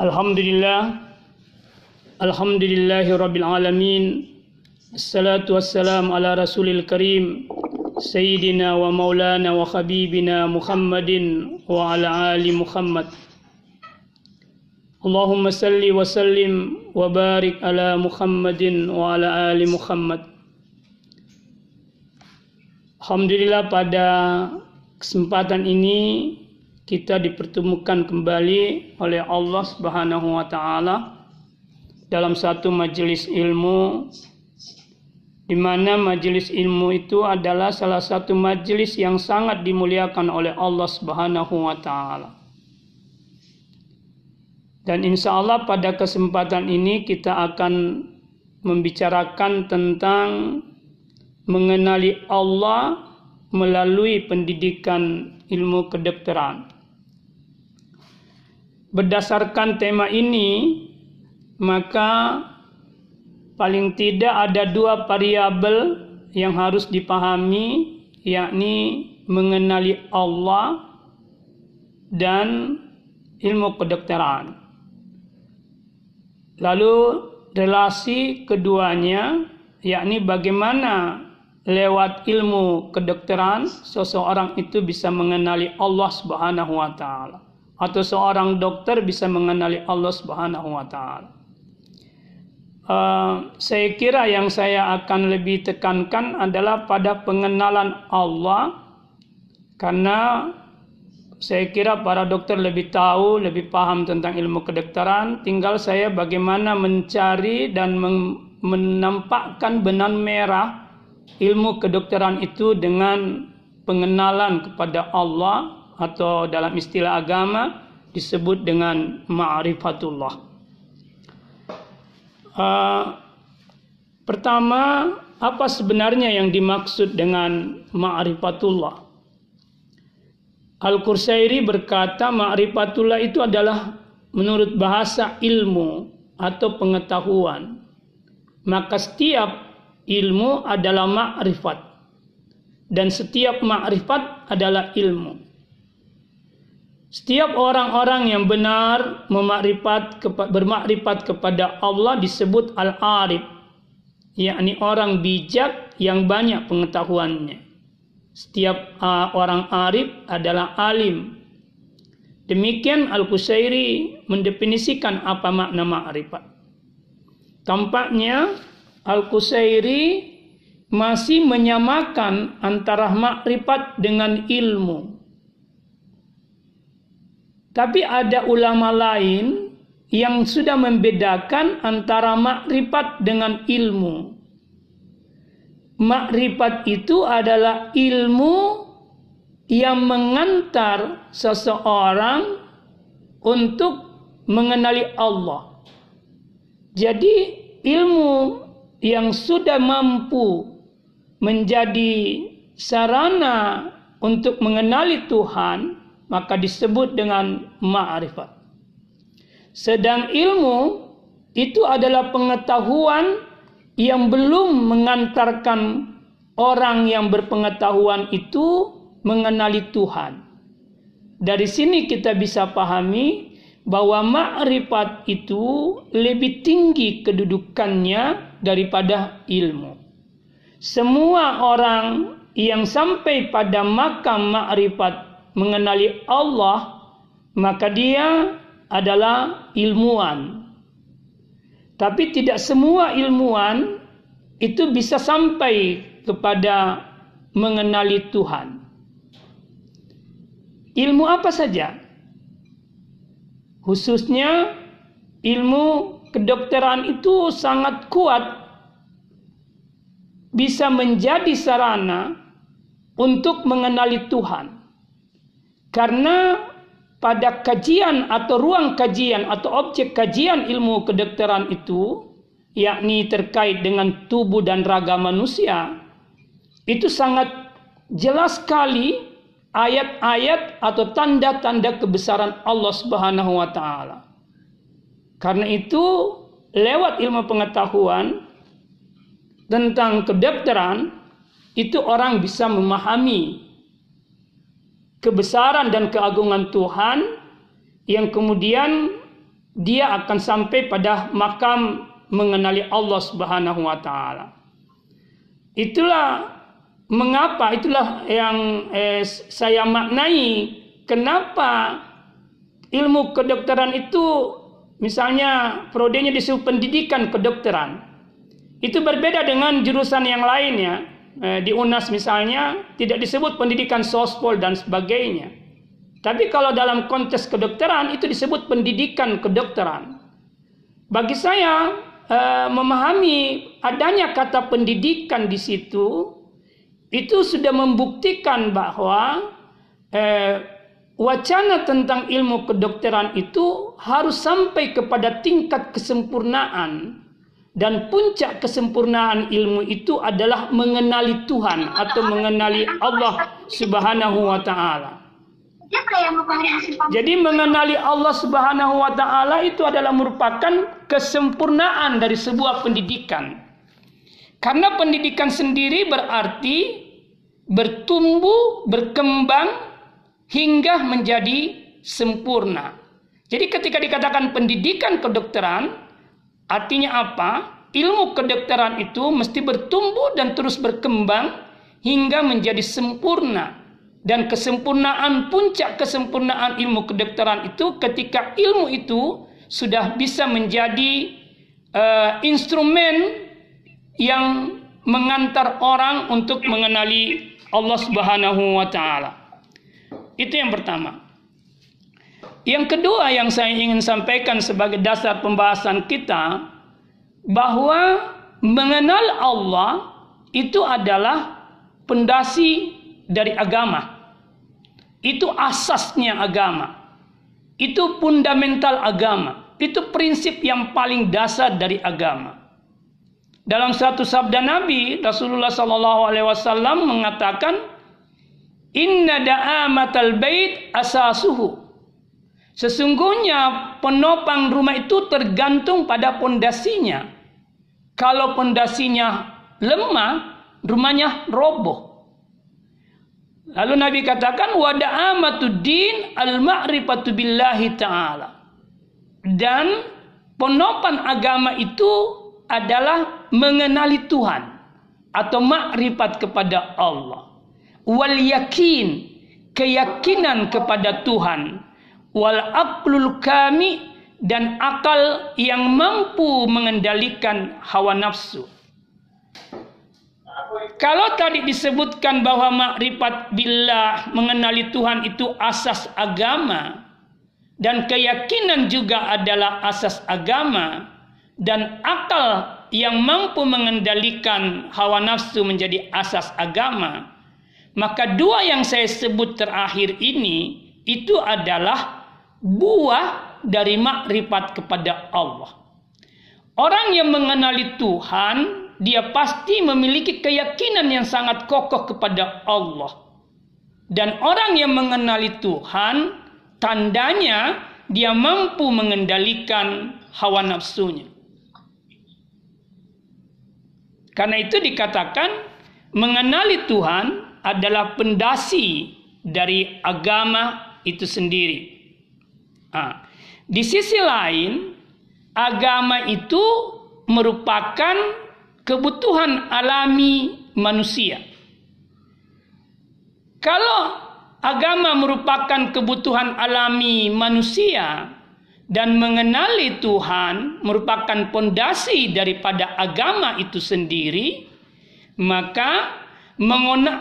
Alhamdulillah. Alhamdulillahi Rabbil Alamin. Assalatu wassalam ala Rasulil Karim Sayyidina wa maulana wa habibina Muhammadin wa ala ali Muhammad. Allahumma wa sallim wa ala Muhammadin wa ala ali Muhammad. Alhamdulillah pada kesempatan ini kita dipertemukan kembali oleh Allah Subhanahu wa taala dalam satu majelis ilmu di mana majelis ilmu itu adalah salah satu majelis yang sangat dimuliakan oleh Allah Subhanahu wa taala. Dan insya Allah pada kesempatan ini kita akan membicarakan tentang mengenali Allah melalui pendidikan ilmu kedokteran. Berdasarkan tema ini, maka paling tidak ada dua variabel yang harus dipahami, yakni mengenali Allah dan ilmu kedokteran. Lalu relasi keduanya yakni bagaimana lewat ilmu kedokteran seseorang itu bisa mengenali Allah Subhanahu wa taala atau seorang dokter bisa mengenali Allah Subhanahu wa taala. Uh, saya kira yang saya akan lebih tekankan adalah pada pengenalan Allah karena saya kira para dokter lebih tahu, lebih paham tentang ilmu kedokteran. Tinggal saya bagaimana mencari dan menampakkan benang merah ilmu kedokteran itu dengan pengenalan kepada Allah atau dalam istilah agama disebut dengan ma'rifatullah. Uh, pertama, apa sebenarnya yang dimaksud dengan ma'rifatullah? Al-Qursairi berkata ma'rifatullah itu adalah menurut bahasa ilmu atau pengetahuan. Maka setiap ilmu adalah ma'rifat dan setiap ma'rifat adalah ilmu. Setiap orang-orang yang benar memakrifat bermakrifat kepada Allah disebut al-arif, yakni orang bijak yang banyak pengetahuannya. Setiap uh, orang arif adalah alim. Demikian Al-Qusairi mendefinisikan apa makna ma'rifat. Tampaknya Al-Qusairi masih menyamakan antara makrifat dengan ilmu. Tapi ada ulama lain yang sudah membedakan antara makrifat dengan ilmu. Makrifat itu adalah ilmu yang mengantar seseorang untuk mengenali Allah. Jadi ilmu yang sudah mampu menjadi sarana untuk mengenali Tuhan, maka disebut dengan ma'rifat. Sedang ilmu itu adalah pengetahuan yang belum mengantarkan orang yang berpengetahuan itu mengenali Tuhan. Dari sini kita bisa pahami bahwa ma'rifat itu lebih tinggi kedudukannya daripada ilmu. Semua orang yang sampai pada makam ma'rifat mengenali Allah, maka dia adalah ilmuwan. Tapi tidak semua ilmuwan itu bisa sampai kepada mengenali Tuhan. Ilmu apa saja? Khususnya ilmu kedokteran itu sangat kuat bisa menjadi sarana untuk mengenali Tuhan. Karena pada kajian atau ruang kajian atau objek kajian ilmu kedokteran itu yakni terkait dengan tubuh dan raga manusia itu sangat jelas sekali ayat-ayat atau tanda-tanda kebesaran Allah Subhanahu wa taala. Karena itu lewat ilmu pengetahuan tentang kedokteran itu orang bisa memahami kebesaran dan keagungan Tuhan yang kemudian dia akan sampai pada makam mengenali Allah Subhanahu wa taala. Itulah mengapa itulah yang eh, saya maknai kenapa ilmu kedokteran itu misalnya prodenya disebut pendidikan kedokteran. Itu berbeda dengan jurusan yang lainnya. Eh, di UNAS misalnya tidak disebut pendidikan sospol dan sebagainya. Tapi kalau dalam konteks kedokteran itu disebut pendidikan kedokteran. Bagi saya eh, memahami adanya kata pendidikan di situ itu sudah membuktikan bahwa eh, wacana tentang ilmu kedokteran itu harus sampai kepada tingkat kesempurnaan dan puncak kesempurnaan ilmu itu adalah mengenali Tuhan atau mengenali Allah Subhanahu wa taala. Jadi mengenali Allah Subhanahu wa taala itu adalah merupakan kesempurnaan dari sebuah pendidikan. Karena pendidikan sendiri berarti bertumbuh, berkembang hingga menjadi sempurna. Jadi ketika dikatakan pendidikan kedokteran, artinya apa? Ilmu kedokteran itu mesti bertumbuh dan terus berkembang hingga menjadi sempurna dan kesempurnaan puncak kesempurnaan ilmu kedokteran itu ketika ilmu itu sudah bisa menjadi uh, instrumen yang mengantar orang untuk mengenali Allah Subhanahu wa taala. Itu yang pertama. Yang kedua yang saya ingin sampaikan sebagai dasar pembahasan kita bahwa mengenal Allah itu adalah pendasi dari agama. Itu asasnya agama. Itu fundamental agama. Itu prinsip yang paling dasar dari agama. Dalam satu sabda Nabi, Rasulullah Sallallahu Alaihi Wasallam mengatakan, Inna da'amatal bait asasuhu. Sesungguhnya penopang rumah itu tergantung pada pondasinya. Kalau pondasinya lemah, rumahnya roboh. Lalu Nabi katakan wada'amatuddin al-ma'rifatu billahi ta'ala. Dan penopan agama itu adalah mengenali Tuhan atau makrifat kepada Allah. Wal yakin keyakinan kepada Tuhan. Wal aqlul kami dan akal yang mampu mengendalikan hawa nafsu. Kalau tadi disebutkan bahwa makrifat billah mengenali Tuhan itu asas agama dan keyakinan juga adalah asas agama dan akal yang mampu mengendalikan hawa nafsu menjadi asas agama, maka dua yang saya sebut terakhir ini itu adalah buah dari makrifat kepada Allah. Orang yang mengenali Tuhan dia pasti memiliki keyakinan yang sangat kokoh kepada Allah. Dan orang yang mengenali Tuhan, tandanya dia mampu mengendalikan hawa nafsunya. Karena itu dikatakan mengenali Tuhan adalah pendasi dari agama itu sendiri. Nah, di sisi lain, agama itu merupakan kebutuhan alami manusia. Kalau agama merupakan kebutuhan alami manusia dan mengenali Tuhan merupakan pondasi daripada agama itu sendiri, maka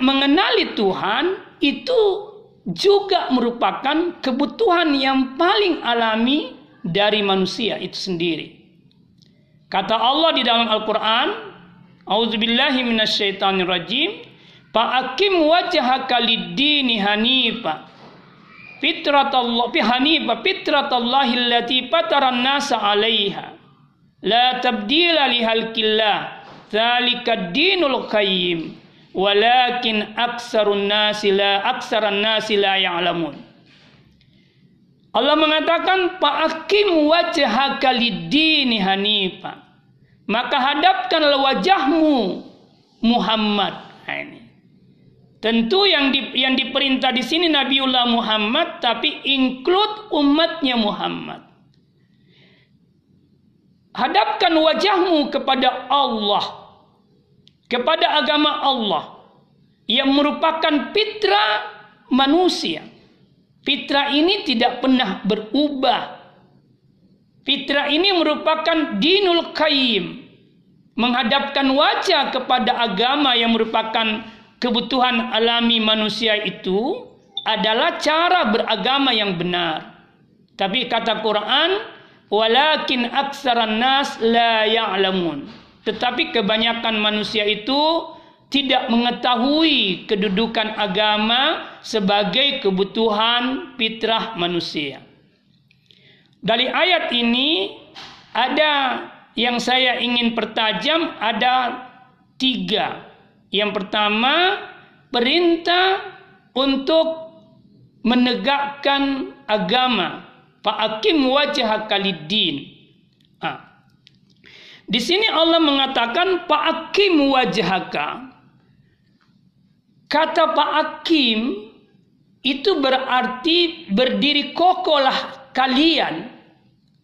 mengenali Tuhan itu juga merupakan kebutuhan yang paling alami dari manusia itu sendiri. Kata Allah di dalam Al-Quran, Auzubillahi minasyaitonir rajim. Fa'akim wajhaka lid-dini hanifa. Fitratallah fi hanifa fitratallahi allati fataran nasa 'alaiha. La tabdila li halqillah. Dzalika dinul qayyim. Walakin aksarun nasi la aksaran nasi la ya'lamun. Allah mengatakan fa'akim wajhaka lid-dini hanifa maka hadapkanlah wajahmu Muhammad. Nah, ini. Tentu yang di, yang diperintah di sini Nabiullah Muhammad tapi include umatnya Muhammad. hadapkan wajahmu kepada Allah, kepada agama Allah yang merupakan fitrah manusia. Fitrah ini tidak pernah berubah. Fitrah ini merupakan dinul qayyim. Menghadapkan wajah kepada agama yang merupakan kebutuhan alami manusia itu adalah cara beragama yang benar. Tapi kata Quran, walakin aksaran nas la ya'lamun. Tetapi kebanyakan manusia itu tidak mengetahui kedudukan agama sebagai kebutuhan fitrah manusia. Dari ayat ini ada yang saya ingin pertajam ada tiga. Yang pertama perintah untuk menegakkan agama. Fa'akim wajah kalidin. Di sini Allah mengatakan fa'akim wajhaka. Kata Pak Hakim itu berarti berdiri kokohlah kalian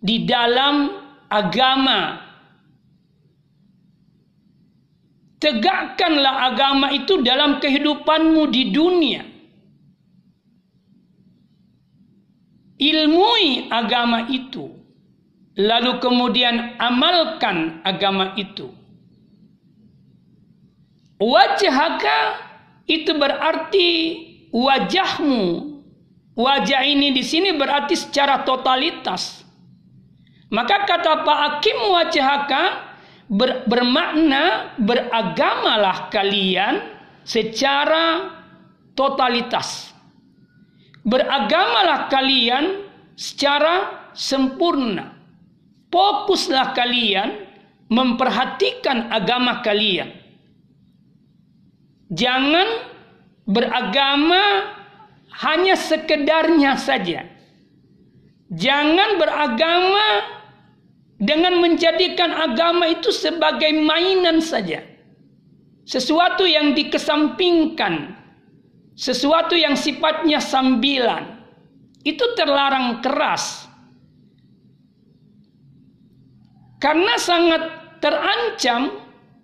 di dalam agama. Tegakkanlah agama itu dalam kehidupanmu di dunia. Ilmui agama itu. Lalu kemudian amalkan agama itu. Wajhaka itu berarti wajahmu. Wajah ini di sini berarti secara totalitas. Maka kata Pak Hakim wajahaka ber, bermakna beragamalah kalian secara totalitas. Beragamalah kalian secara sempurna. Fokuslah kalian memperhatikan agama kalian Jangan beragama hanya sekedarnya saja. Jangan beragama dengan menjadikan agama itu sebagai mainan saja. Sesuatu yang dikesampingkan, sesuatu yang sifatnya sambilan. Itu terlarang keras. Karena sangat terancam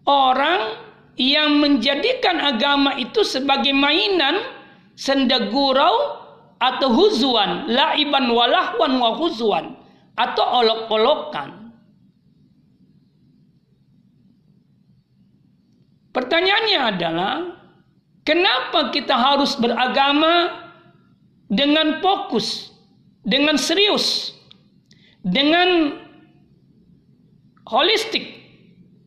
orang yang menjadikan agama itu sebagai mainan sendagurau atau huzuan laiban walahwan wa huzuan atau olok-olokan. Pertanyaannya adalah kenapa kita harus beragama dengan fokus, dengan serius, dengan holistik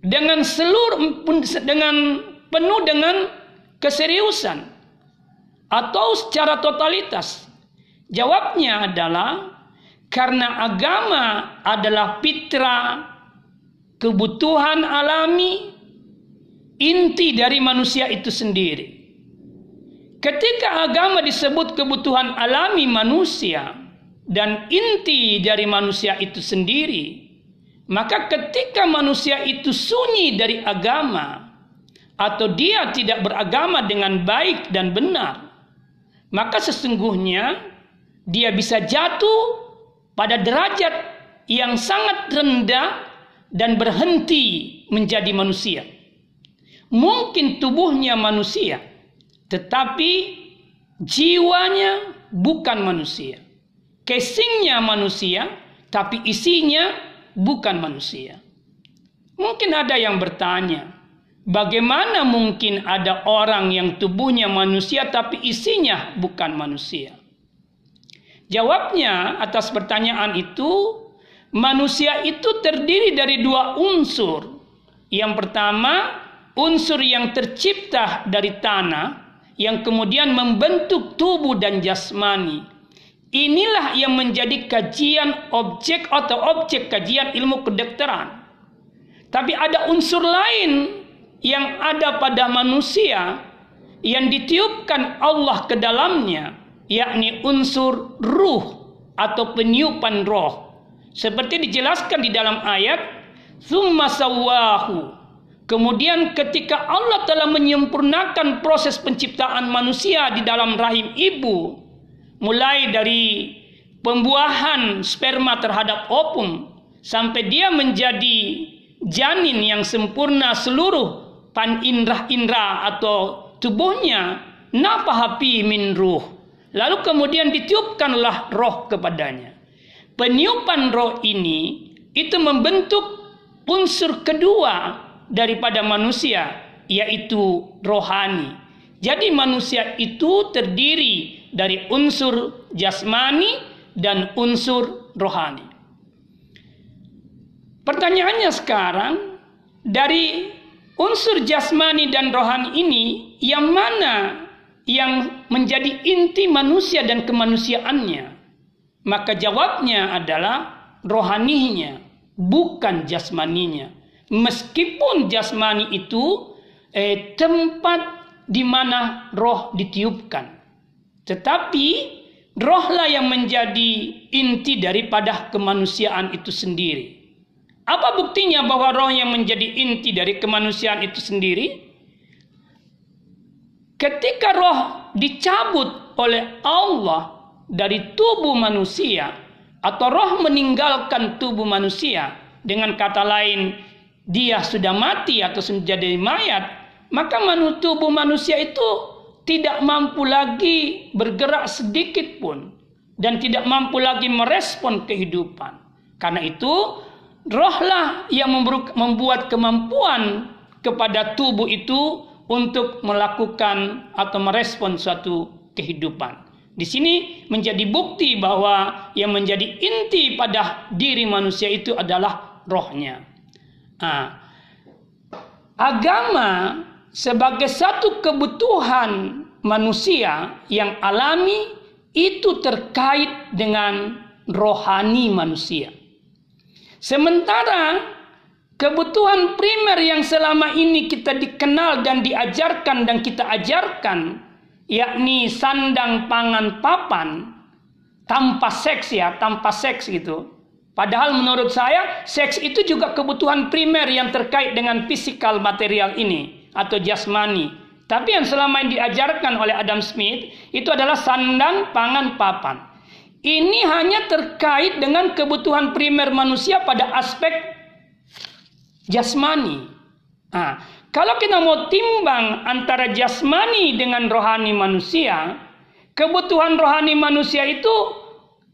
dengan seluruh dengan penuh dengan keseriusan atau secara totalitas? Jawabnya adalah karena agama adalah fitrah kebutuhan alami inti dari manusia itu sendiri. Ketika agama disebut kebutuhan alami manusia dan inti dari manusia itu sendiri, maka ketika manusia itu sunyi dari agama atau dia tidak beragama dengan baik dan benar, maka sesungguhnya dia bisa jatuh pada derajat yang sangat rendah dan berhenti menjadi manusia. Mungkin tubuhnya manusia, tetapi jiwanya bukan manusia. Casingnya manusia, tapi isinya bukan manusia. Mungkin ada yang bertanya, bagaimana mungkin ada orang yang tubuhnya manusia tapi isinya bukan manusia? Jawabnya atas pertanyaan itu, manusia itu terdiri dari dua unsur. Yang pertama, unsur yang tercipta dari tanah yang kemudian membentuk tubuh dan jasmani. Inilah yang menjadi kajian objek atau objek kajian ilmu kedokteran. Tapi ada unsur lain yang ada pada manusia yang ditiupkan Allah ke dalamnya, yakni unsur ruh atau peniupan roh. Seperti dijelaskan di dalam ayat, "Tsumma sawwahu." Kemudian ketika Allah telah menyempurnakan proses penciptaan manusia di dalam rahim ibu, mulai dari pembuahan sperma terhadap opum sampai dia menjadi janin yang sempurna seluruh pan indra-indra atau tubuhnya napahapi min ruh. Lalu kemudian ditiupkanlah roh kepadanya. Peniupan roh ini itu membentuk unsur kedua daripada manusia yaitu rohani. Jadi manusia itu terdiri dari unsur jasmani dan unsur rohani. Pertanyaannya sekarang, dari unsur jasmani dan rohani ini, yang mana yang menjadi inti manusia dan kemanusiaannya? Maka jawabnya adalah rohaninya, bukan jasmaninya. Meskipun jasmani itu eh, tempat di mana roh ditiupkan. Tetapi rohlah yang menjadi inti daripada kemanusiaan itu sendiri. Apa buktinya bahwa roh yang menjadi inti dari kemanusiaan itu sendiri? Ketika roh dicabut oleh Allah dari tubuh manusia atau roh meninggalkan tubuh manusia dengan kata lain dia sudah mati atau sudah jadi mayat maka tubuh manusia itu tidak mampu lagi bergerak sedikit pun dan tidak mampu lagi merespon kehidupan. Karena itu, rohlah yang membuat kemampuan kepada tubuh itu untuk melakukan atau merespon suatu kehidupan. Di sini menjadi bukti bahwa yang menjadi inti pada diri manusia itu adalah rohnya. Nah, agama sebagai satu kebutuhan manusia yang alami itu terkait dengan rohani manusia. Sementara kebutuhan primer yang selama ini kita dikenal dan diajarkan dan kita ajarkan yakni sandang pangan papan tanpa seks ya, tanpa seks gitu. Padahal menurut saya seks itu juga kebutuhan primer yang terkait dengan fisikal material ini atau jasmani. Tapi yang selama ini diajarkan oleh Adam Smith itu adalah sandang, pangan, papan. Ini hanya terkait dengan kebutuhan primer manusia pada aspek jasmani. Nah, kalau kita mau timbang antara jasmani dengan rohani manusia, kebutuhan rohani manusia itu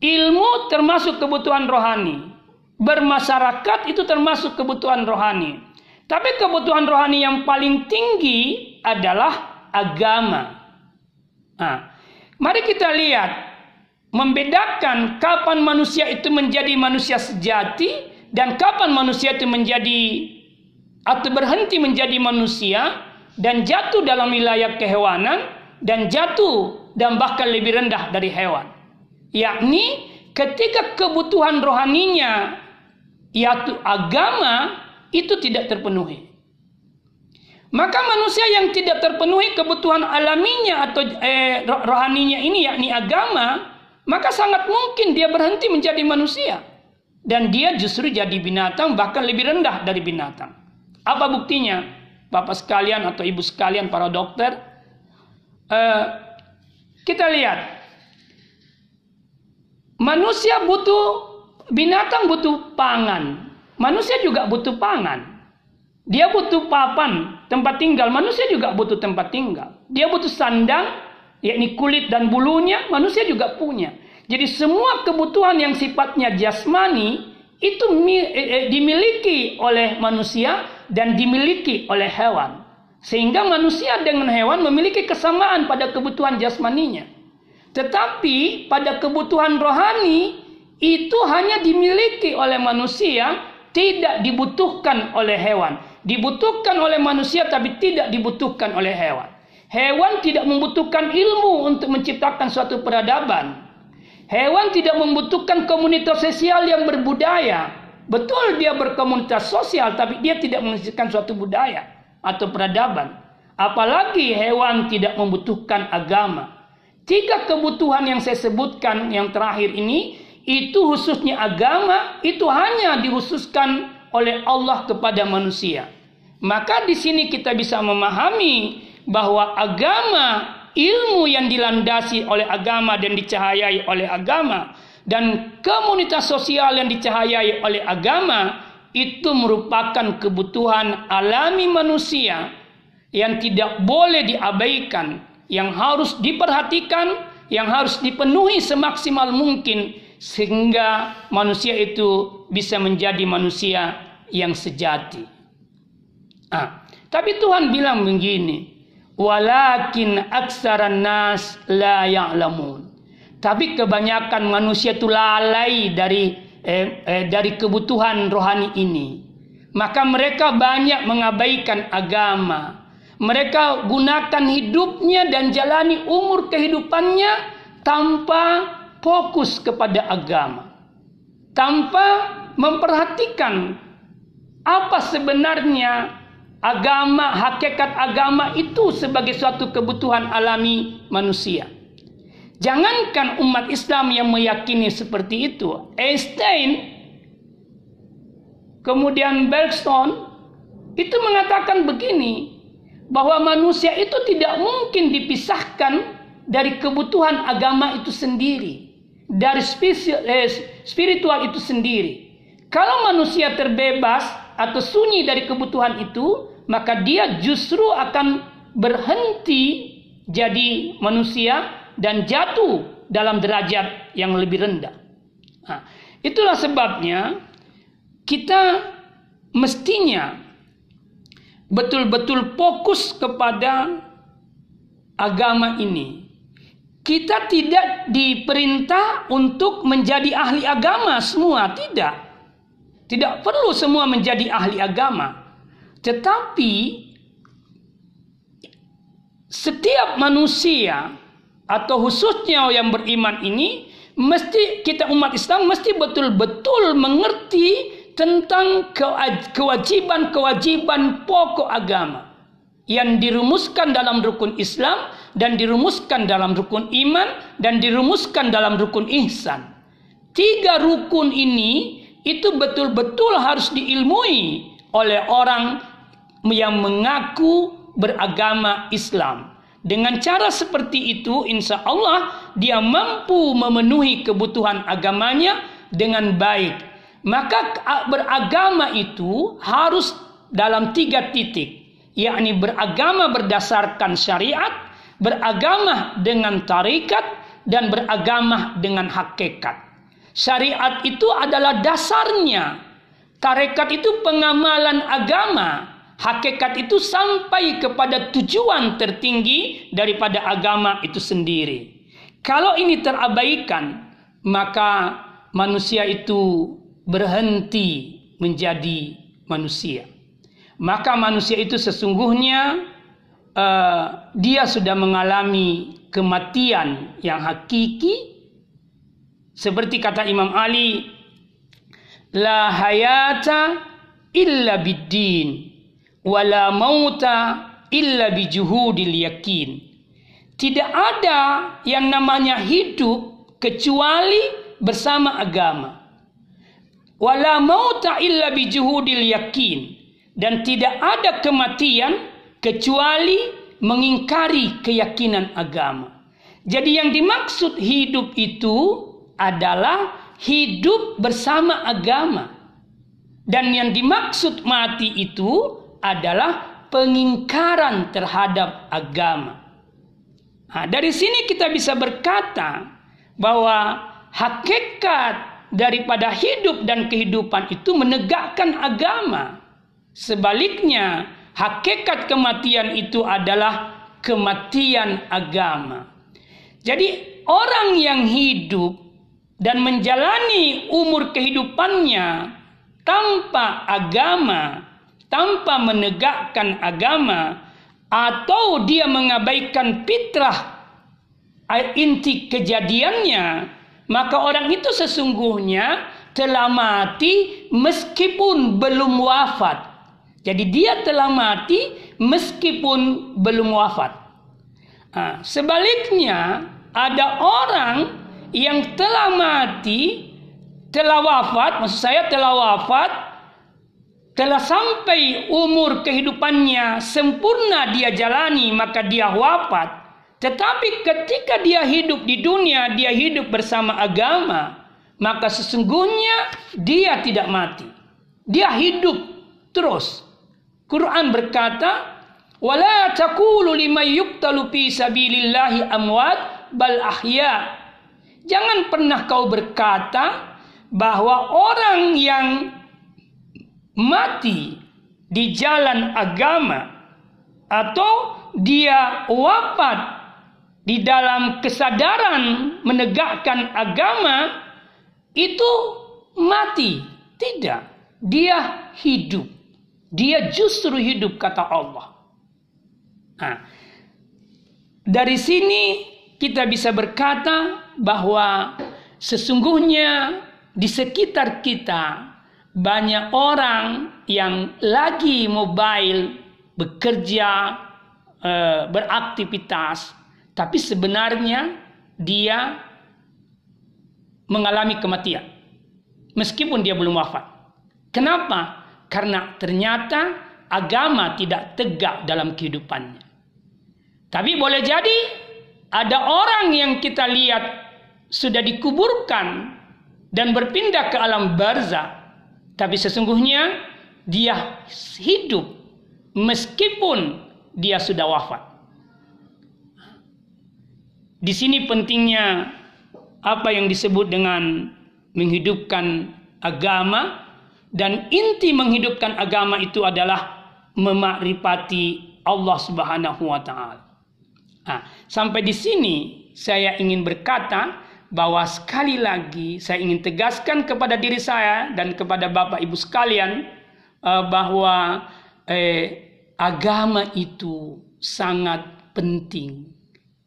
ilmu termasuk kebutuhan rohani. Bermasyarakat itu termasuk kebutuhan rohani. Tapi kebutuhan rohani yang paling tinggi adalah agama. Nah, mari kita lihat membedakan kapan manusia itu menjadi manusia sejati dan kapan manusia itu menjadi atau berhenti menjadi manusia dan jatuh dalam wilayah kehewanan dan jatuh dan bahkan lebih rendah dari hewan. Yakni ketika kebutuhan rohaninya yaitu agama itu tidak terpenuhi. Maka manusia yang tidak terpenuhi kebutuhan alaminya atau eh, rohaninya ini yakni agama, maka sangat mungkin dia berhenti menjadi manusia dan dia justru jadi binatang bahkan lebih rendah dari binatang. Apa buktinya? Bapak sekalian atau ibu sekalian para dokter, eh, kita lihat manusia butuh binatang butuh pangan, Manusia juga butuh pangan. Dia butuh papan, tempat tinggal. Manusia juga butuh tempat tinggal. Dia butuh sandang, yakni kulit dan bulunya, manusia juga punya. Jadi semua kebutuhan yang sifatnya jasmani itu eh, eh, dimiliki oleh manusia dan dimiliki oleh hewan. Sehingga manusia dengan hewan memiliki kesamaan pada kebutuhan jasmaninya. Tetapi pada kebutuhan rohani itu hanya dimiliki oleh manusia tidak dibutuhkan oleh hewan. Dibutuhkan oleh manusia tapi tidak dibutuhkan oleh hewan. Hewan tidak membutuhkan ilmu untuk menciptakan suatu peradaban. Hewan tidak membutuhkan komunitas sosial yang berbudaya. Betul dia berkomunitas sosial tapi dia tidak menghasilkan suatu budaya atau peradaban. Apalagi hewan tidak membutuhkan agama. Tiga kebutuhan yang saya sebutkan yang terakhir ini itu khususnya agama itu hanya dikhususkan oleh Allah kepada manusia. Maka di sini kita bisa memahami bahwa agama ilmu yang dilandasi oleh agama dan dicahayai oleh agama dan komunitas sosial yang dicahayai oleh agama itu merupakan kebutuhan alami manusia yang tidak boleh diabaikan, yang harus diperhatikan, yang harus dipenuhi semaksimal mungkin sehingga manusia itu bisa menjadi manusia yang sejati. Ah, tapi Tuhan bilang begini, walakin aksaran nas la ya'lamun. Tapi kebanyakan manusia itu lalai dari eh, eh, dari kebutuhan rohani ini. Maka mereka banyak mengabaikan agama. Mereka gunakan hidupnya dan jalani umur kehidupannya tanpa fokus kepada agama. Tanpa memperhatikan apa sebenarnya agama, hakikat agama itu sebagai suatu kebutuhan alami manusia. Jangankan umat Islam yang meyakini seperti itu. Einstein, kemudian Bergson, itu mengatakan begini, bahwa manusia itu tidak mungkin dipisahkan dari kebutuhan agama itu sendiri. Dari eh, spiritual itu sendiri. Kalau manusia terbebas atau sunyi dari kebutuhan itu, maka dia justru akan berhenti jadi manusia dan jatuh dalam derajat yang lebih rendah. Nah, itulah sebabnya kita mestinya betul-betul fokus kepada agama ini. Kita tidak diperintah untuk menjadi ahli agama semua, tidak. Tidak perlu semua menjadi ahli agama. Tetapi setiap manusia atau khususnya yang beriman ini mesti kita umat Islam mesti betul-betul mengerti tentang kewajiban-kewajiban pokok agama yang dirumuskan dalam rukun Islam dan dirumuskan dalam rukun iman dan dirumuskan dalam rukun ihsan. Tiga rukun ini itu betul-betul harus diilmui oleh orang yang mengaku beragama Islam. Dengan cara seperti itu, insya Allah dia mampu memenuhi kebutuhan agamanya dengan baik. Maka beragama itu harus dalam tiga titik, yakni beragama berdasarkan syariat, beragama dengan tarikat, dan beragama dengan hakikat. Syariat itu adalah dasarnya. Tarekat itu pengamalan agama. Hakikat itu sampai kepada tujuan tertinggi daripada agama itu sendiri. Kalau ini terabaikan, maka manusia itu berhenti menjadi manusia. Maka manusia itu sesungguhnya uh, dia sudah mengalami kematian yang hakiki. Seperti kata Imam Ali, la hayata illa biddin wala mauta illa bijuhudil yakin. Tidak ada yang namanya hidup kecuali bersama agama. Wala mauta illa bijuhudil yakin. Dan tidak ada kematian kecuali mengingkari keyakinan agama. Jadi yang dimaksud hidup itu adalah hidup bersama agama. Dan yang dimaksud mati itu adalah pengingkaran terhadap agama. Nah, dari sini kita bisa berkata bahwa hakikat daripada hidup dan kehidupan itu menegakkan agama. Sebaliknya, hakikat kematian itu adalah kematian agama. Jadi, orang yang hidup dan menjalani umur kehidupannya tanpa agama tanpa menegakkan agama atau dia mengabaikan fitrah inti kejadiannya maka orang itu sesungguhnya telah mati meskipun belum wafat jadi dia telah mati meskipun belum wafat nah, sebaliknya ada orang yang telah mati telah wafat maksud saya telah wafat telah sampai umur kehidupannya sempurna dia jalani maka dia wafat tetapi ketika dia hidup di dunia dia hidup bersama agama maka sesungguhnya dia tidak mati. Dia hidup terus. Quran berkata, "Wala taqulu liman yuqtalu fi sabilillahi amwat bal ahya." Jangan pernah kau berkata bahwa orang yang mati di jalan agama atau dia wafat di dalam kesadaran menegakkan agama itu mati. Tidak, dia hidup. Dia justru hidup kata Allah. Nah, dari sini kita bisa berkata bahwa sesungguhnya di sekitar kita banyak orang yang lagi mobile bekerja eh, beraktivitas tapi sebenarnya dia mengalami kematian meskipun dia belum wafat. Kenapa? Karena ternyata agama tidak tegak dalam kehidupannya. Tapi boleh jadi ada orang yang kita lihat sudah dikuburkan dan berpindah ke alam barzah, tapi sesungguhnya dia hidup meskipun dia sudah wafat. Di sini pentingnya apa yang disebut dengan menghidupkan agama dan inti menghidupkan agama itu adalah memakrifati Allah Subhanahu wa taala. Sampai di sini saya ingin berkata bahwa sekali lagi saya ingin tegaskan kepada diri saya dan kepada Bapak Ibu sekalian uh, bahwa eh, agama itu sangat penting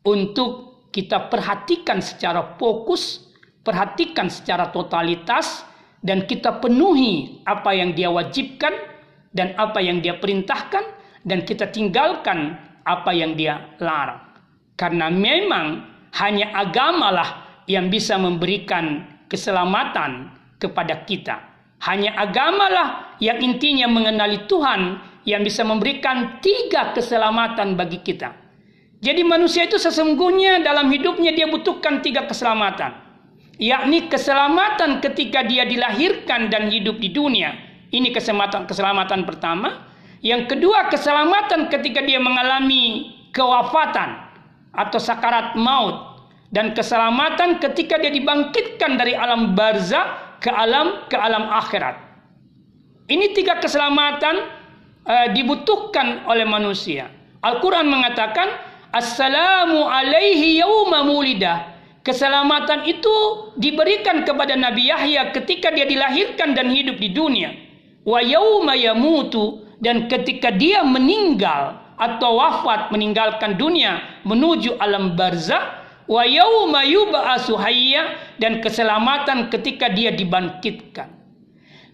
untuk kita perhatikan secara fokus, perhatikan secara totalitas dan kita penuhi apa yang dia wajibkan dan apa yang dia perintahkan dan kita tinggalkan apa yang dia larang. Karena memang hanya agamalah yang bisa memberikan keselamatan kepada kita. Hanya agamalah yang intinya mengenali Tuhan yang bisa memberikan tiga keselamatan bagi kita. Jadi manusia itu sesungguhnya dalam hidupnya dia butuhkan tiga keselamatan yakni keselamatan ketika dia dilahirkan dan hidup di dunia. Ini keselamatan keselamatan pertama. Yang kedua, keselamatan ketika dia mengalami kewafatan atau sakarat maut dan keselamatan ketika dia dibangkitkan dari alam barzah ke alam ke alam akhirat. Ini tiga keselamatan uh, dibutuhkan oleh manusia. Al-Quran mengatakan, Assalamu alaihi yawma mulidah Keselamatan itu diberikan kepada Nabi Yahya ketika dia dilahirkan dan hidup di dunia. Wa yauma yamutu dan ketika dia meninggal atau wafat meninggalkan dunia menuju alam barzah wa yauma yub'atsu dan keselamatan ketika dia dibangkitkan.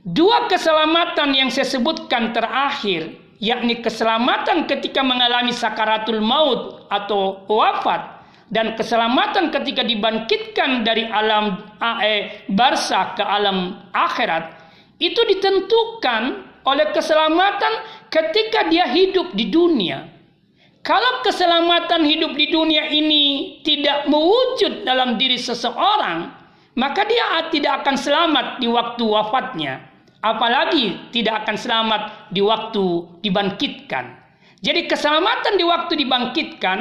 Dua keselamatan yang saya sebutkan terakhir yakni keselamatan ketika mengalami sakaratul maut atau wafat dan keselamatan ketika dibangkitkan dari alam eh, barsa ke alam akhirat itu ditentukan oleh keselamatan ketika dia hidup di dunia. Kalau keselamatan hidup di dunia ini tidak mewujud dalam diri seseorang, maka dia tidak akan selamat di waktu wafatnya. Apalagi tidak akan selamat di waktu dibangkitkan. Jadi keselamatan di waktu dibangkitkan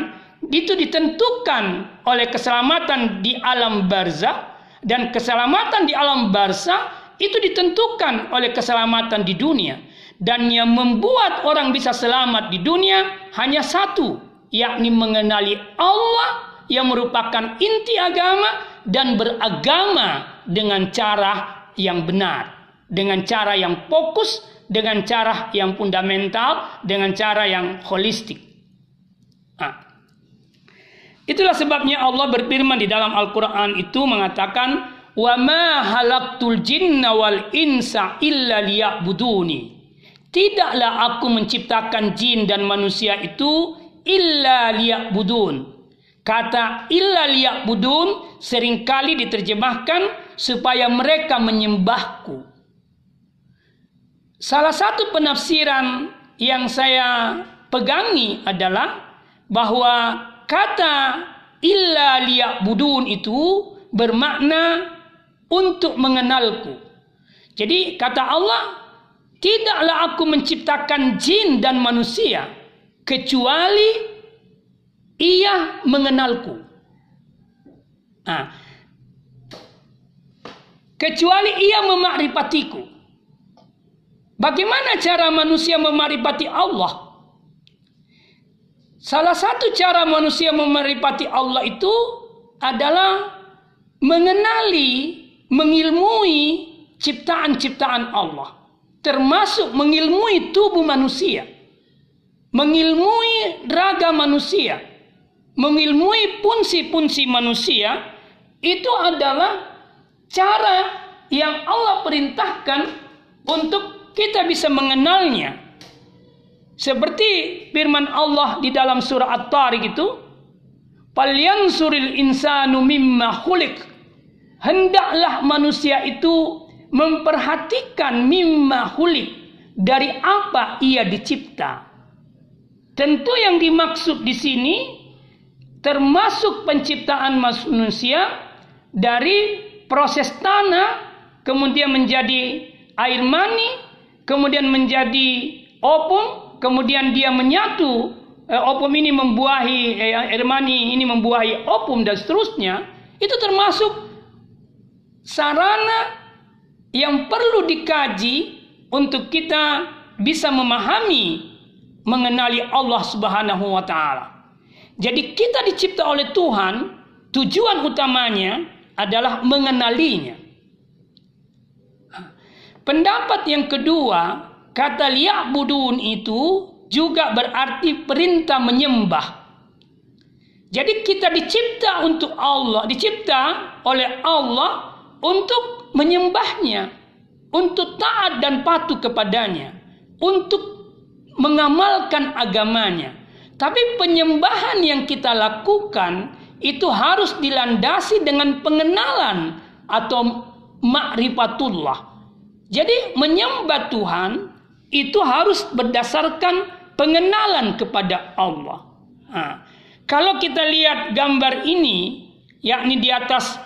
itu ditentukan oleh keselamatan di alam barzah dan keselamatan di alam barzah itu ditentukan oleh keselamatan di dunia. Dan yang membuat orang bisa selamat di dunia hanya satu yakni mengenali Allah yang merupakan inti agama dan beragama dengan cara yang benar dengan cara yang fokus dengan cara yang fundamental dengan cara yang holistik Itulah sebabnya Allah berfirman di dalam Al-Quran itu mengatakan, Wa ma halaktul jinna wal insa illa. Tidaklah aku menciptakan jin dan manusia itu illa liya'budun. Kata illa liya'budun sering kali diterjemahkan supaya mereka menyembahku. Salah satu penafsiran yang saya pegangi adalah bahwa kata illa budun itu bermakna untuk mengenalku. Jadi kata Allah, tidaklah aku menciptakan jin dan manusia kecuali ia mengenalku. Nah, kecuali ia memakrifatiku. Bagaimana cara manusia memakrifati Allah? Salah satu cara manusia memaripati Allah itu adalah mengenali, mengilmui ciptaan-ciptaan Allah. Termasuk mengilmui tubuh manusia. Mengilmui raga manusia. Mengilmui fungsi-fungsi manusia. Itu adalah cara yang Allah perintahkan untuk kita bisa mengenalnya seperti firman Allah di dalam surah At-Tariq itu, "Falyansuril insanu mimma khuliq." Hendaklah manusia itu memperhatikan mimma khuliq dari apa ia dicipta. Tentu yang dimaksud di sini termasuk penciptaan manusia dari proses tanah kemudian menjadi air mani, kemudian menjadi opung, kemudian dia menyatu eh, opum ini membuahi eh, air ini membuahi opum dan seterusnya itu termasuk sarana yang perlu dikaji untuk kita bisa memahami mengenali Allah Subhanahu wa taala. Jadi kita dicipta oleh Tuhan, tujuan utamanya adalah mengenalinya. Pendapat yang kedua Kata liya'budun itu juga berarti perintah menyembah. Jadi kita dicipta untuk Allah, dicipta oleh Allah untuk menyembahnya, untuk taat dan patuh kepadanya, untuk mengamalkan agamanya. Tapi penyembahan yang kita lakukan itu harus dilandasi dengan pengenalan atau makrifatullah. Jadi menyembah Tuhan itu harus berdasarkan pengenalan kepada Allah. Nah, kalau kita lihat gambar ini, yakni di atas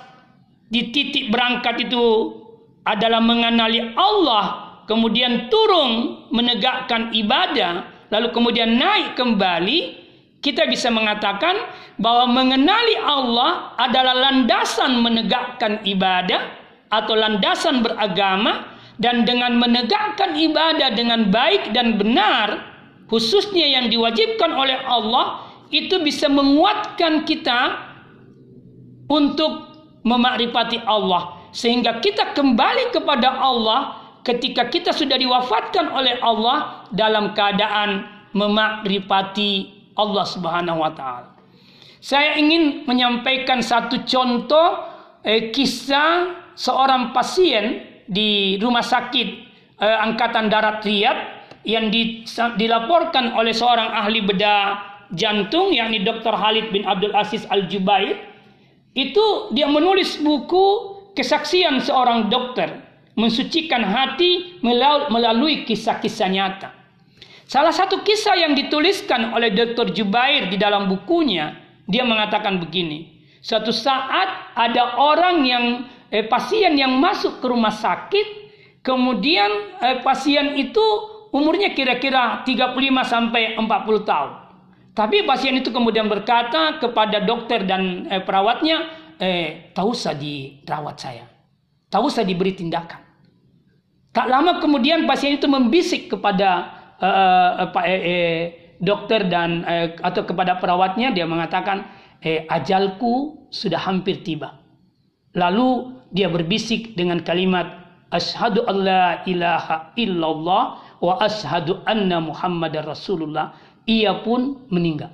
di titik berangkat itu adalah mengenali Allah, kemudian turun menegakkan ibadah, lalu kemudian naik kembali, kita bisa mengatakan bahwa mengenali Allah adalah landasan menegakkan ibadah atau landasan beragama dan dengan menegakkan ibadah dengan baik dan benar khususnya yang diwajibkan oleh Allah itu bisa menguatkan kita untuk memakrifati Allah sehingga kita kembali kepada Allah ketika kita sudah diwafatkan oleh Allah dalam keadaan memakrifati Allah Subhanahu wa taala. Saya ingin menyampaikan satu contoh eh, kisah seorang pasien di rumah sakit eh, Angkatan Darat Riyadh yang di, dilaporkan oleh seorang ahli bedah jantung yakni Dr. Khalid bin Abdul Aziz Al Jubair itu dia menulis buku kesaksian seorang dokter mensucikan hati melalui kisah-kisah nyata. Salah satu kisah yang dituliskan oleh Dr. Jubair di dalam bukunya, dia mengatakan begini. Suatu saat ada orang yang eh, pasien yang masuk ke rumah sakit, kemudian eh, pasien itu umurnya kira-kira 35 sampai 40 tahun. Tapi pasien itu kemudian berkata kepada dokter dan eh, perawatnya, eh, tak usah dirawat saya. Tak usah diberi tindakan. Tak lama kemudian pasien itu membisik kepada eh, eh, eh, eh, dokter dan eh, atau kepada perawatnya dia mengatakan eh, ajalku sudah hampir tiba. Lalu dia berbisik dengan kalimat Ashadu an la ilaha illallah wa ashadu anna muhammadar rasulullah. Ia pun meninggal.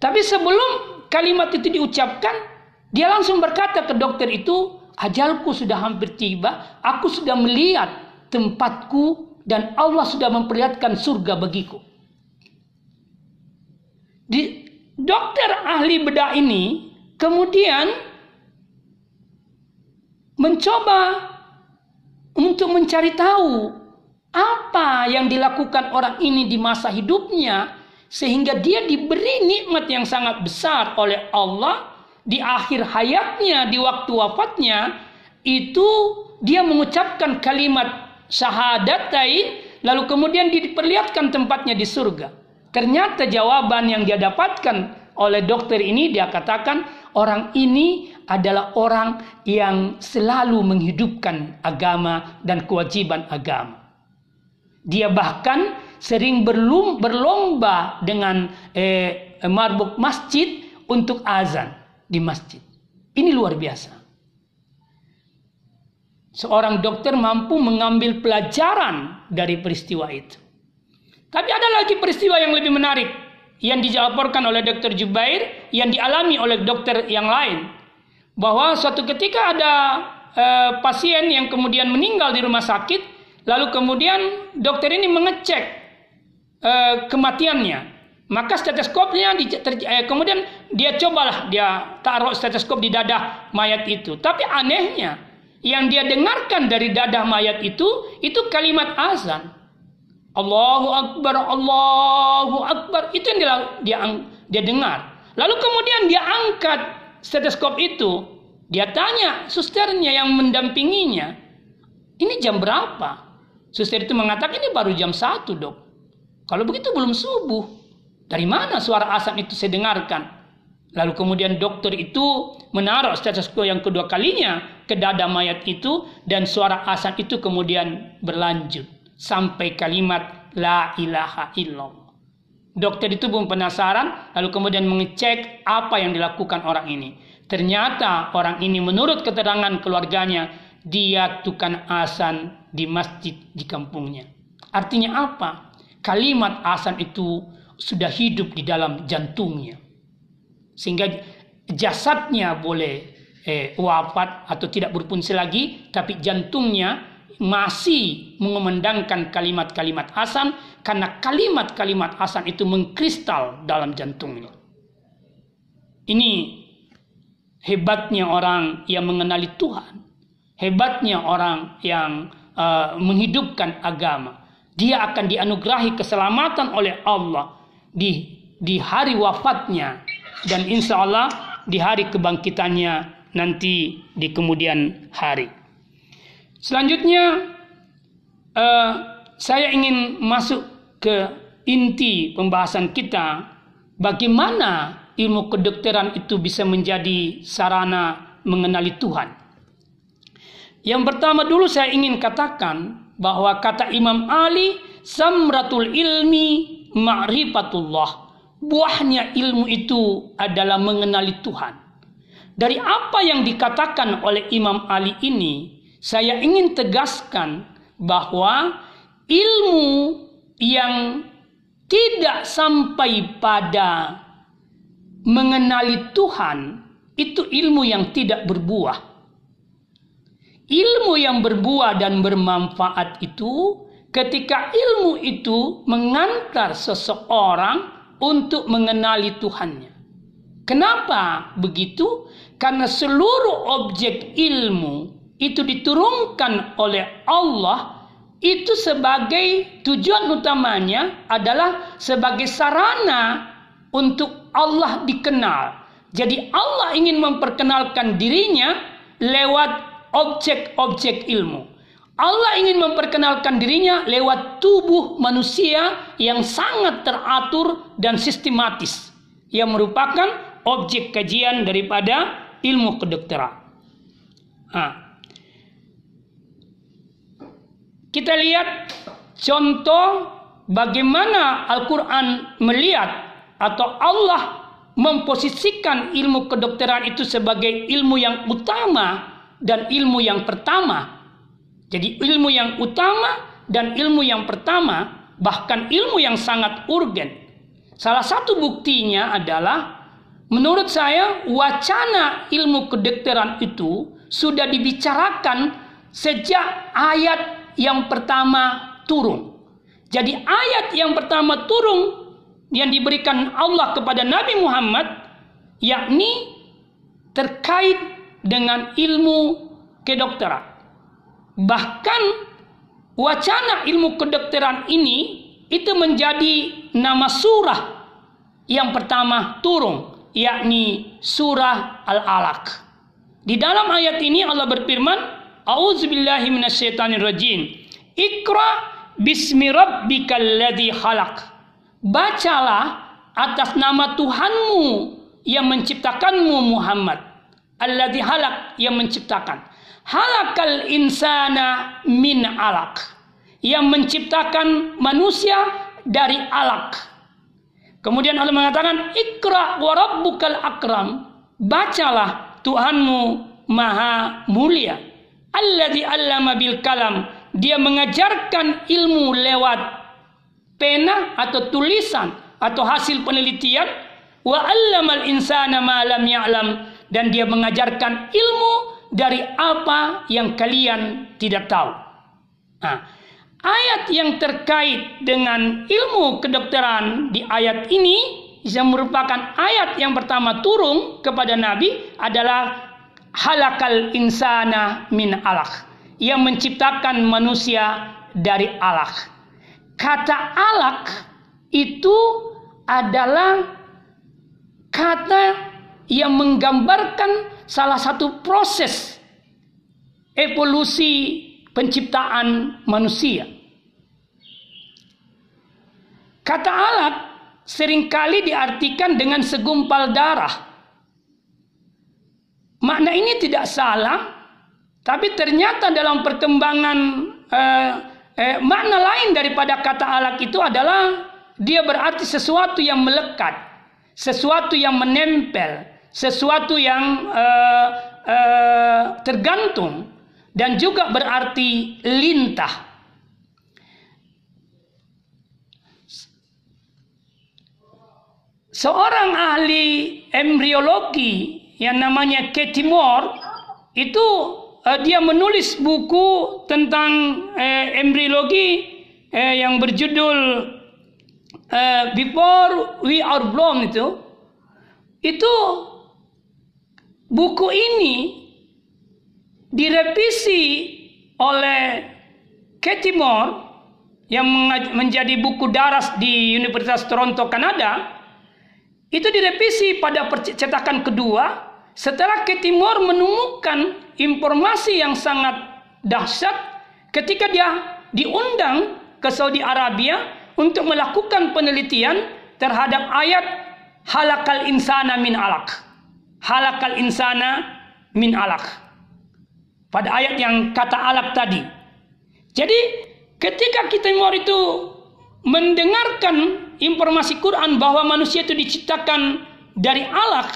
Tapi sebelum kalimat itu diucapkan, dia langsung berkata ke dokter itu, ajalku sudah hampir tiba, aku sudah melihat tempatku dan Allah sudah memperlihatkan surga bagiku. Di dokter ahli bedah ini kemudian mencoba untuk mencari tahu apa yang dilakukan orang ini di masa hidupnya sehingga dia diberi nikmat yang sangat besar oleh Allah di akhir hayatnya di waktu wafatnya itu dia mengucapkan kalimat syahadatain lalu kemudian diperlihatkan tempatnya di surga. Ternyata jawaban yang dia dapatkan oleh dokter ini dia katakan orang ini adalah orang yang selalu menghidupkan agama dan kewajiban agama. Dia bahkan sering berlum, berlomba dengan eh, marbuk masjid untuk azan di masjid. Ini luar biasa. Seorang dokter mampu mengambil pelajaran dari peristiwa itu. Tapi ada lagi peristiwa yang lebih menarik yang dilaporkan oleh dokter Jubair yang dialami oleh dokter yang lain. Bahwa suatu ketika ada e, pasien yang kemudian meninggal di rumah sakit lalu kemudian dokter ini mengecek e, kematiannya. Maka stetoskopnya di, ter, eh, kemudian dia cobalah dia taruh stetoskop di dadah mayat itu. Tapi anehnya yang dia dengarkan dari dadah mayat itu itu kalimat azan. Allahu Akbar, Allahu Akbar. Itu yang dia, dia, dia dengar. Lalu kemudian dia angkat stetoskop itu. Dia tanya susternya yang mendampinginya. Ini jam berapa? Suster itu mengatakan ini baru jam satu dok. Kalau begitu belum subuh. Dari mana suara azan itu saya dengarkan? Lalu kemudian dokter itu menaruh stetoskop yang kedua kalinya ke dada mayat itu dan suara azan itu kemudian berlanjut sampai kalimat la ilaha illallah. Dokter itu pun penasaran lalu kemudian mengecek apa yang dilakukan orang ini. Ternyata orang ini menurut keterangan keluarganya dia tukang azan di masjid di kampungnya. Artinya apa? Kalimat azan itu sudah hidup di dalam jantungnya sehingga jasadnya boleh eh, wafat atau tidak berfungsi lagi tapi jantungnya masih mengumandangkan kalimat-kalimat asan karena kalimat-kalimat asan itu mengkristal dalam jantungnya. Ini hebatnya orang yang mengenali Tuhan, hebatnya orang yang uh, menghidupkan agama. Dia akan dianugerahi keselamatan oleh Allah di di hari wafatnya dan insya Allah di hari kebangkitannya nanti di kemudian hari. Selanjutnya uh, saya ingin masuk ke inti pembahasan kita bagaimana ilmu kedokteran itu bisa menjadi sarana mengenali Tuhan. Yang pertama dulu saya ingin katakan bahwa kata Imam Ali samratul ilmi ma'rifatullah buahnya ilmu itu adalah mengenali Tuhan. Dari apa yang dikatakan oleh Imam Ali ini, saya ingin tegaskan bahwa ilmu yang tidak sampai pada mengenali Tuhan itu ilmu yang tidak berbuah. Ilmu yang berbuah dan bermanfaat itu ketika ilmu itu mengantar seseorang untuk mengenali Tuhannya. Kenapa begitu? Karena seluruh objek ilmu itu diturunkan oleh Allah itu sebagai tujuan utamanya adalah sebagai sarana untuk Allah dikenal. Jadi Allah ingin memperkenalkan dirinya lewat objek-objek ilmu. Allah ingin memperkenalkan dirinya lewat tubuh manusia yang sangat teratur dan sistematis yang merupakan objek kajian daripada ilmu kedokteran. Nah, kita lihat contoh bagaimana Al-Quran melihat atau Allah memposisikan ilmu kedokteran itu sebagai ilmu yang utama dan ilmu yang pertama jadi ilmu yang utama dan ilmu yang pertama bahkan ilmu yang sangat urgen. Salah satu buktinya adalah menurut saya wacana ilmu kedokteran itu sudah dibicarakan sejak ayat yang pertama turun. Jadi ayat yang pertama turun yang diberikan Allah kepada Nabi Muhammad yakni terkait dengan ilmu kedokteran. Bahkan wacana ilmu kedokteran ini itu menjadi nama surah yang pertama turun yakni surah Al-Alaq. Di dalam ayat ini Allah berfirman, A'udzubillahi minasyaitonirrajim. Ikra bismi rabbikal khalaq. Bacalah atas nama Tuhanmu yang menciptakanmu Muhammad. Alladzi halak yang menciptakan. Halakal insana min alaq. Yang menciptakan manusia dari alak. Kemudian Allah mengatakan, Ikra wa rabbukal akram. Bacalah Tuhanmu maha mulia. Alladzi allama bil kalam. Dia mengajarkan ilmu lewat pena atau tulisan atau hasil penelitian wa allamal insana ma lam ya'lam dan dia mengajarkan ilmu dari apa yang kalian tidak tahu. Nah, ayat yang terkait dengan ilmu kedokteran di ayat ini yang merupakan ayat yang pertama turun kepada Nabi adalah halakal insana min alaq yang menciptakan manusia dari alaq. Kata alaq itu adalah kata yang menggambarkan salah satu proses evolusi penciptaan manusia. Kata alat sering kali diartikan dengan segumpal darah. Makna ini tidak salah, tapi ternyata dalam perkembangan eh, eh, makna lain daripada kata alat itu adalah dia berarti sesuatu yang melekat, sesuatu yang menempel, sesuatu yang uh, uh, tergantung dan juga berarti lintah. Seorang ahli embriologi yang namanya Katie Moore itu uh, dia menulis buku tentang uh, embriologi uh, yang berjudul uh, Before We Are Born itu itu Buku ini direvisi oleh Katie Moore yang menjadi buku daras di Universitas Toronto, Kanada. Itu direvisi pada percetakan kedua setelah Katie Moore menemukan informasi yang sangat dahsyat ketika dia diundang ke Saudi Arabia untuk melakukan penelitian terhadap ayat halakal insana min alaq halakal insana min alak. Pada ayat yang kata alak tadi. Jadi ketika kita mau itu mendengarkan informasi Quran bahwa manusia itu diciptakan dari alak,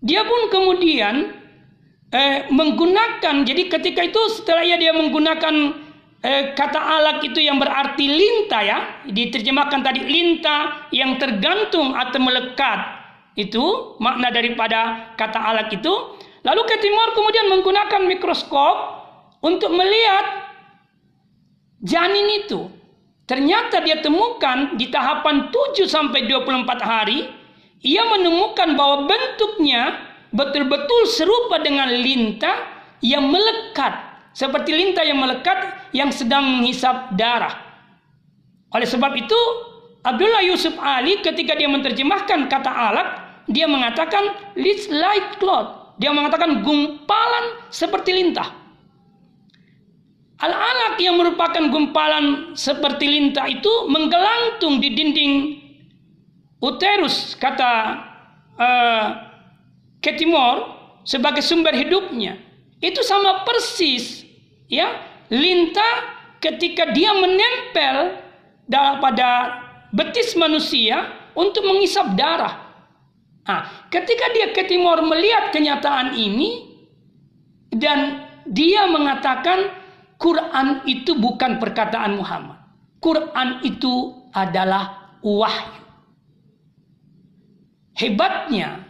dia pun kemudian eh, menggunakan. Jadi ketika itu setelah ia dia menggunakan eh, kata alak itu yang berarti linta ya, diterjemahkan tadi linta yang tergantung atau melekat itu makna daripada kata alat itu. Lalu ke timur kemudian menggunakan mikroskop untuk melihat janin itu. Ternyata dia temukan di tahapan 7 sampai 24 hari ia menemukan bahwa bentuknya betul-betul serupa dengan lintah yang melekat seperti lintah yang melekat yang sedang menghisap darah. Oleh sebab itu Abdullah Yusuf Ali ketika dia menerjemahkan kata alat dia mengatakan leads light cloud. Dia mengatakan gumpalan seperti lintah. Al-alaq yang merupakan gumpalan seperti lintah itu menggelantung di dinding uterus kata uh, Ketimor sebagai sumber hidupnya. Itu sama persis ya lintah ketika dia menempel pada betis manusia untuk mengisap darah. Nah, ketika dia ke timur melihat kenyataan ini dan dia mengatakan Quran itu bukan perkataan Muhammad. Quran itu adalah wahyu. Hebatnya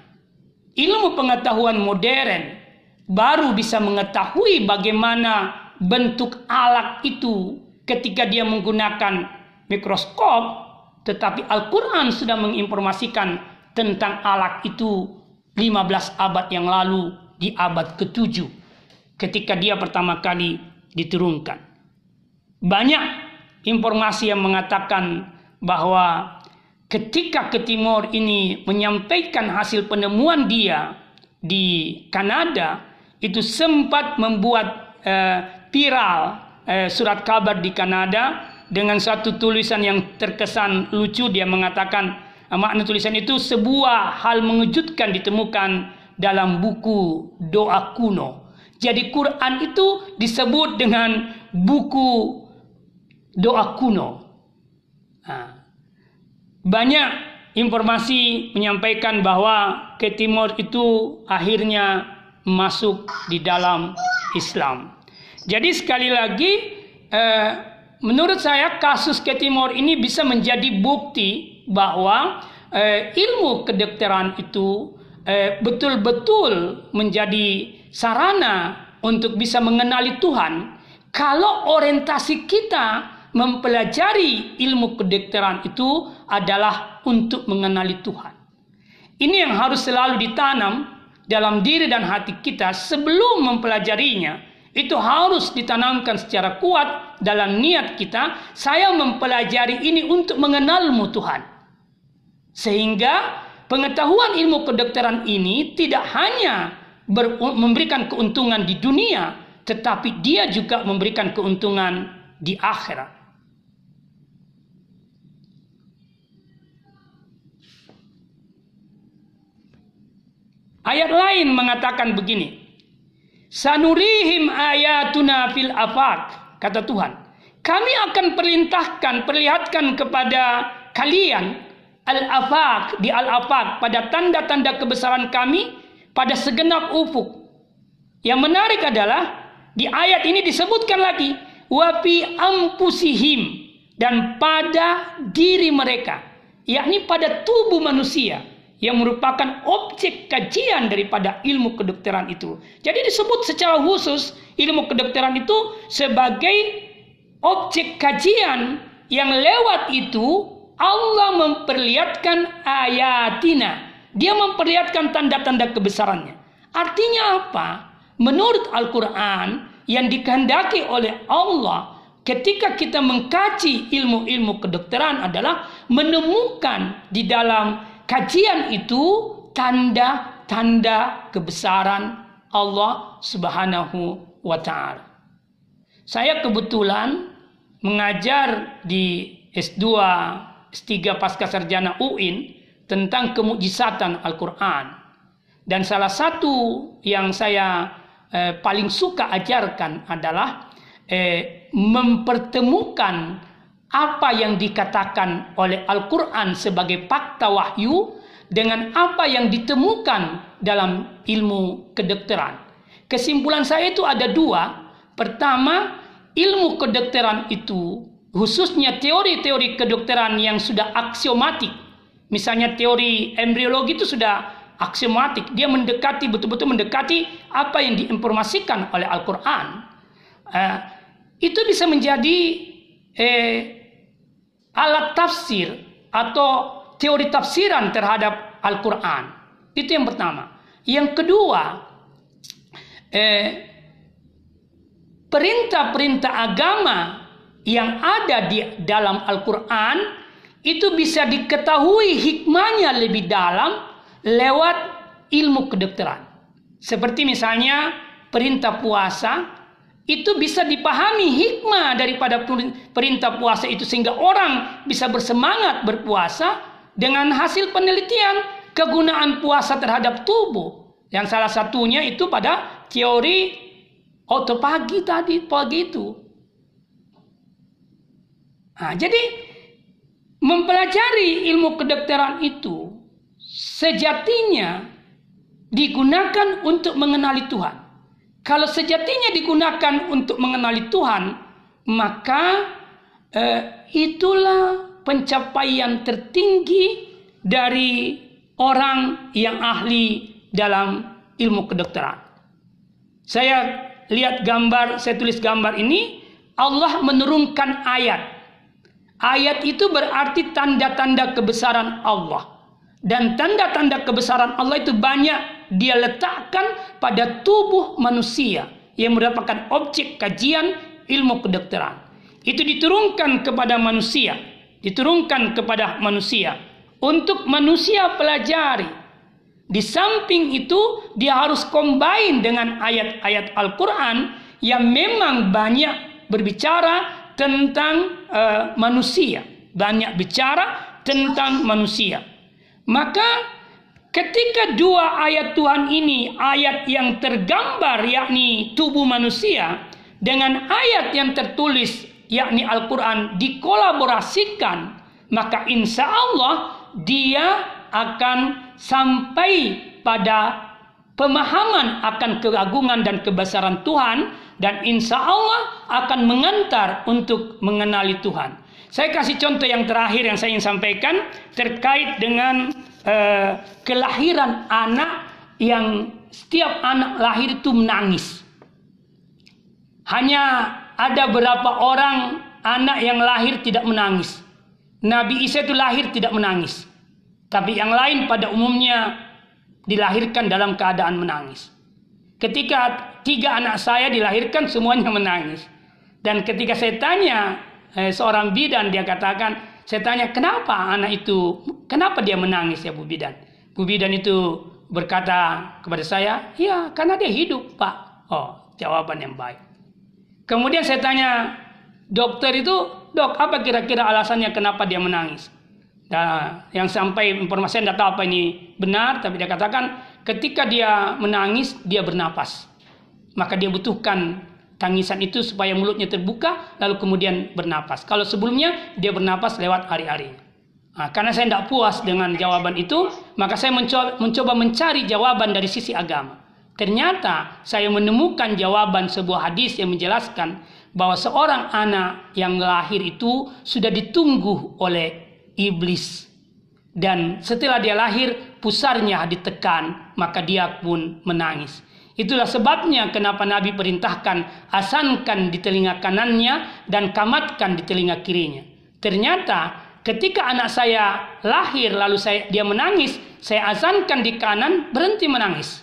ilmu pengetahuan modern baru bisa mengetahui bagaimana bentuk alat itu ketika dia menggunakan mikroskop tetapi Al-Quran sudah menginformasikan tentang alat itu 15 abad yang lalu di abad ke-7 ketika dia pertama kali diturunkan. Banyak informasi yang mengatakan bahwa ketika ke timur ini menyampaikan hasil penemuan dia di Kanada itu sempat membuat uh, viral uh, surat kabar di Kanada dengan satu tulisan yang terkesan lucu dia mengatakan uh, makna tulisan itu sebuah hal mengejutkan ditemukan dalam buku doa kuno. Jadi Quran itu disebut dengan buku doa kuno. Banyak informasi menyampaikan bahwa ke Timur itu akhirnya masuk di dalam Islam. Jadi sekali lagi eh, menurut saya kasus ke Timur ini bisa menjadi bukti bahwa eh, ilmu kedokteran itu eh, betul-betul menjadi sarana untuk bisa mengenali Tuhan kalau orientasi kita mempelajari ilmu kedokteran itu adalah untuk mengenali Tuhan. Ini yang harus selalu ditanam dalam diri dan hati kita sebelum mempelajarinya. Itu harus ditanamkan secara kuat dalam niat kita. Saya mempelajari ini untuk mengenalmu Tuhan. Sehingga pengetahuan ilmu kedokteran ini tidak hanya memberikan keuntungan di dunia, tetapi dia juga memberikan keuntungan di akhirat. Ayat lain mengatakan begini. Sanurihim ayatuna fil afak. Kata Tuhan. Kami akan perintahkan, perlihatkan kepada kalian al-afak, di al-afak, pada tanda-tanda kebesaran kami, pada segenap ufuk. Yang menarik adalah, di ayat ini disebutkan lagi, wapi ampusihim, dan pada diri mereka, yakni pada tubuh manusia yang merupakan objek kajian daripada ilmu kedokteran itu. Jadi disebut secara khusus ilmu kedokteran itu sebagai objek kajian yang lewat itu Allah memperlihatkan ayatina. Dia memperlihatkan tanda-tanda kebesarannya. Artinya apa? Menurut Al-Quran yang dikehendaki oleh Allah ketika kita mengkaji ilmu-ilmu kedokteran adalah menemukan di dalam kajian itu tanda-tanda kebesaran Allah Subhanahu wa taala. Saya kebetulan mengajar di S2 S3 Pasca Sarjana UIN tentang kemujizatan Al-Qur'an. Dan salah satu yang saya eh, paling suka ajarkan adalah eh, mempertemukan apa yang dikatakan oleh Al-Quran sebagai fakta wahyu dengan apa yang ditemukan dalam ilmu kedokteran. Kesimpulan saya itu ada dua. Pertama, ilmu kedokteran itu khususnya teori-teori kedokteran yang sudah aksiomatik. Misalnya teori embriologi itu sudah aksiomatik. Dia mendekati, betul-betul mendekati apa yang diinformasikan oleh Al-Quran. Uh, itu bisa menjadi eh, alat tafsir atau teori tafsiran terhadap Al-Quran. Itu yang pertama. Yang kedua, eh, perintah-perintah agama yang ada di dalam Al-Quran itu bisa diketahui hikmahnya lebih dalam lewat ilmu kedokteran. Seperti misalnya perintah puasa itu bisa dipahami hikmah daripada perintah puasa itu sehingga orang bisa bersemangat berpuasa dengan hasil penelitian kegunaan puasa terhadap tubuh. Yang salah satunya itu pada teori autopagi tadi pagi itu. Nah, jadi mempelajari ilmu kedokteran itu sejatinya digunakan untuk mengenali Tuhan. Kalau sejatinya digunakan untuk mengenali Tuhan, maka eh, itulah pencapaian tertinggi dari orang yang ahli dalam ilmu kedokteran. Saya lihat gambar, saya tulis gambar ini, Allah menurunkan ayat. Ayat itu berarti tanda-tanda kebesaran Allah. Dan tanda-tanda kebesaran Allah itu banyak dia letakkan pada tubuh manusia yang merupakan objek kajian ilmu kedokteran. Itu diturunkan kepada manusia, diturunkan kepada manusia untuk manusia pelajari. Di samping itu dia harus combine dengan ayat-ayat Al-Quran yang memang banyak berbicara tentang uh, manusia. Banyak bicara tentang manusia. Maka ketika dua ayat Tuhan ini, ayat yang tergambar yakni tubuh manusia dengan ayat yang tertulis yakni Al-Quran dikolaborasikan, maka insya Allah dia akan sampai pada pemahaman akan keagungan dan kebesaran Tuhan dan insya Allah akan mengantar untuk mengenali Tuhan. Saya kasih contoh yang terakhir yang saya ingin sampaikan terkait dengan uh, kelahiran anak yang setiap anak lahir itu menangis. Hanya ada beberapa orang anak yang lahir tidak menangis. Nabi Isa itu lahir tidak menangis. Tapi yang lain pada umumnya dilahirkan dalam keadaan menangis. Ketika tiga anak saya dilahirkan semuanya menangis. Dan ketika saya tanya eh, seorang bidan dia katakan, saya tanya kenapa anak itu, kenapa dia menangis ya Bu Bidan? Bu Bidan itu berkata kepada saya, ya karena dia hidup Pak. Oh jawaban yang baik. Kemudian saya tanya dokter itu, dok apa kira-kira alasannya kenapa dia menangis? Nah, yang sampai informasi tidak tahu apa ini benar, tapi dia katakan ketika dia menangis dia bernapas, maka dia butuhkan tangisan itu supaya mulutnya terbuka, lalu kemudian bernapas. Kalau sebelumnya dia bernapas lewat hari-hari. Nah, karena saya tidak puas dengan jawaban itu, maka saya mencoba, mencoba mencari jawaban dari sisi agama. Ternyata saya menemukan jawaban sebuah hadis yang menjelaskan bahwa seorang anak yang lahir itu sudah ditunggu oleh iblis. Dan setelah dia lahir, pusarnya ditekan, maka dia pun menangis. Itulah sebabnya kenapa Nabi perintahkan asankan di telinga kanannya dan kamatkan di telinga kirinya. Ternyata ketika anak saya lahir lalu saya dia menangis, saya asankan di kanan berhenti menangis.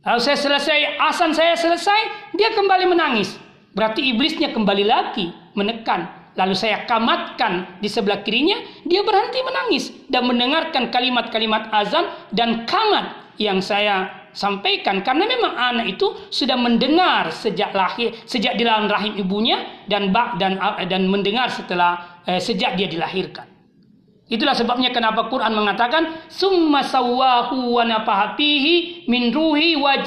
Lalu saya selesai asan saya selesai, dia kembali menangis. Berarti iblisnya kembali lagi menekan lalu saya kamatkan di sebelah kirinya, dia berhenti menangis dan mendengarkan kalimat-kalimat azan dan kamat yang saya sampaikan karena memang anak itu sudah mendengar sejak lahir sejak di dalam rahim ibunya dan dan dan mendengar setelah eh, sejak dia dilahirkan. Itulah sebabnya kenapa Quran mengatakan summa sawwahu wa nafahafihi min ruhi wa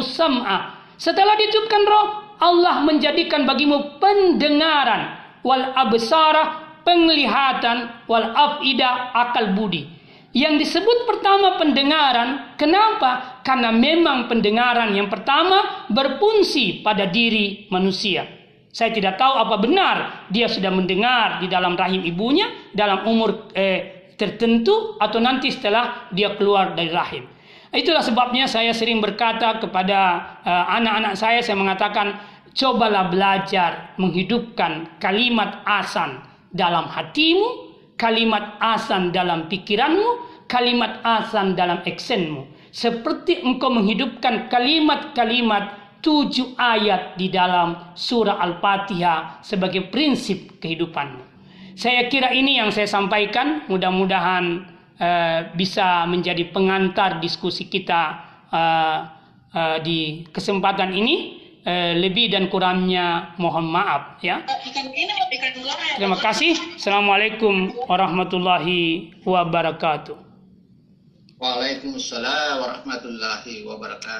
sam'a. Setelah ditiupkan roh, Allah menjadikan bagimu pendengaran wal absara penglihatan wal afida akal budi. Yang disebut pertama pendengaran, kenapa? Karena memang pendengaran yang pertama berfungsi pada diri manusia. Saya tidak tahu apa benar dia sudah mendengar di dalam rahim ibunya dalam umur eh, tertentu atau nanti setelah dia keluar dari rahim. Itulah sebabnya saya sering berkata kepada eh, anak-anak uh, saya, saya mengatakan cobalah belajar menghidupkan kalimat asan dalam hatimu, kalimat asan dalam pikiranmu, kalimat asan dalam actionmu. Seperti engkau menghidupkan kalimat-kalimat tujuh ayat di dalam surah Al-Fatihah sebagai prinsip kehidupanmu. Saya kira ini yang saya sampaikan. Mudah-mudahan uh, bisa menjadi pengantar diskusi kita uh, uh, di kesempatan ini eh, lebih dan kurangnya mohon maaf ya. Terima kasih. Assalamualaikum warahmatullahi wabarakatuh. Waalaikumsalam warahmatullahi wabarakatuh.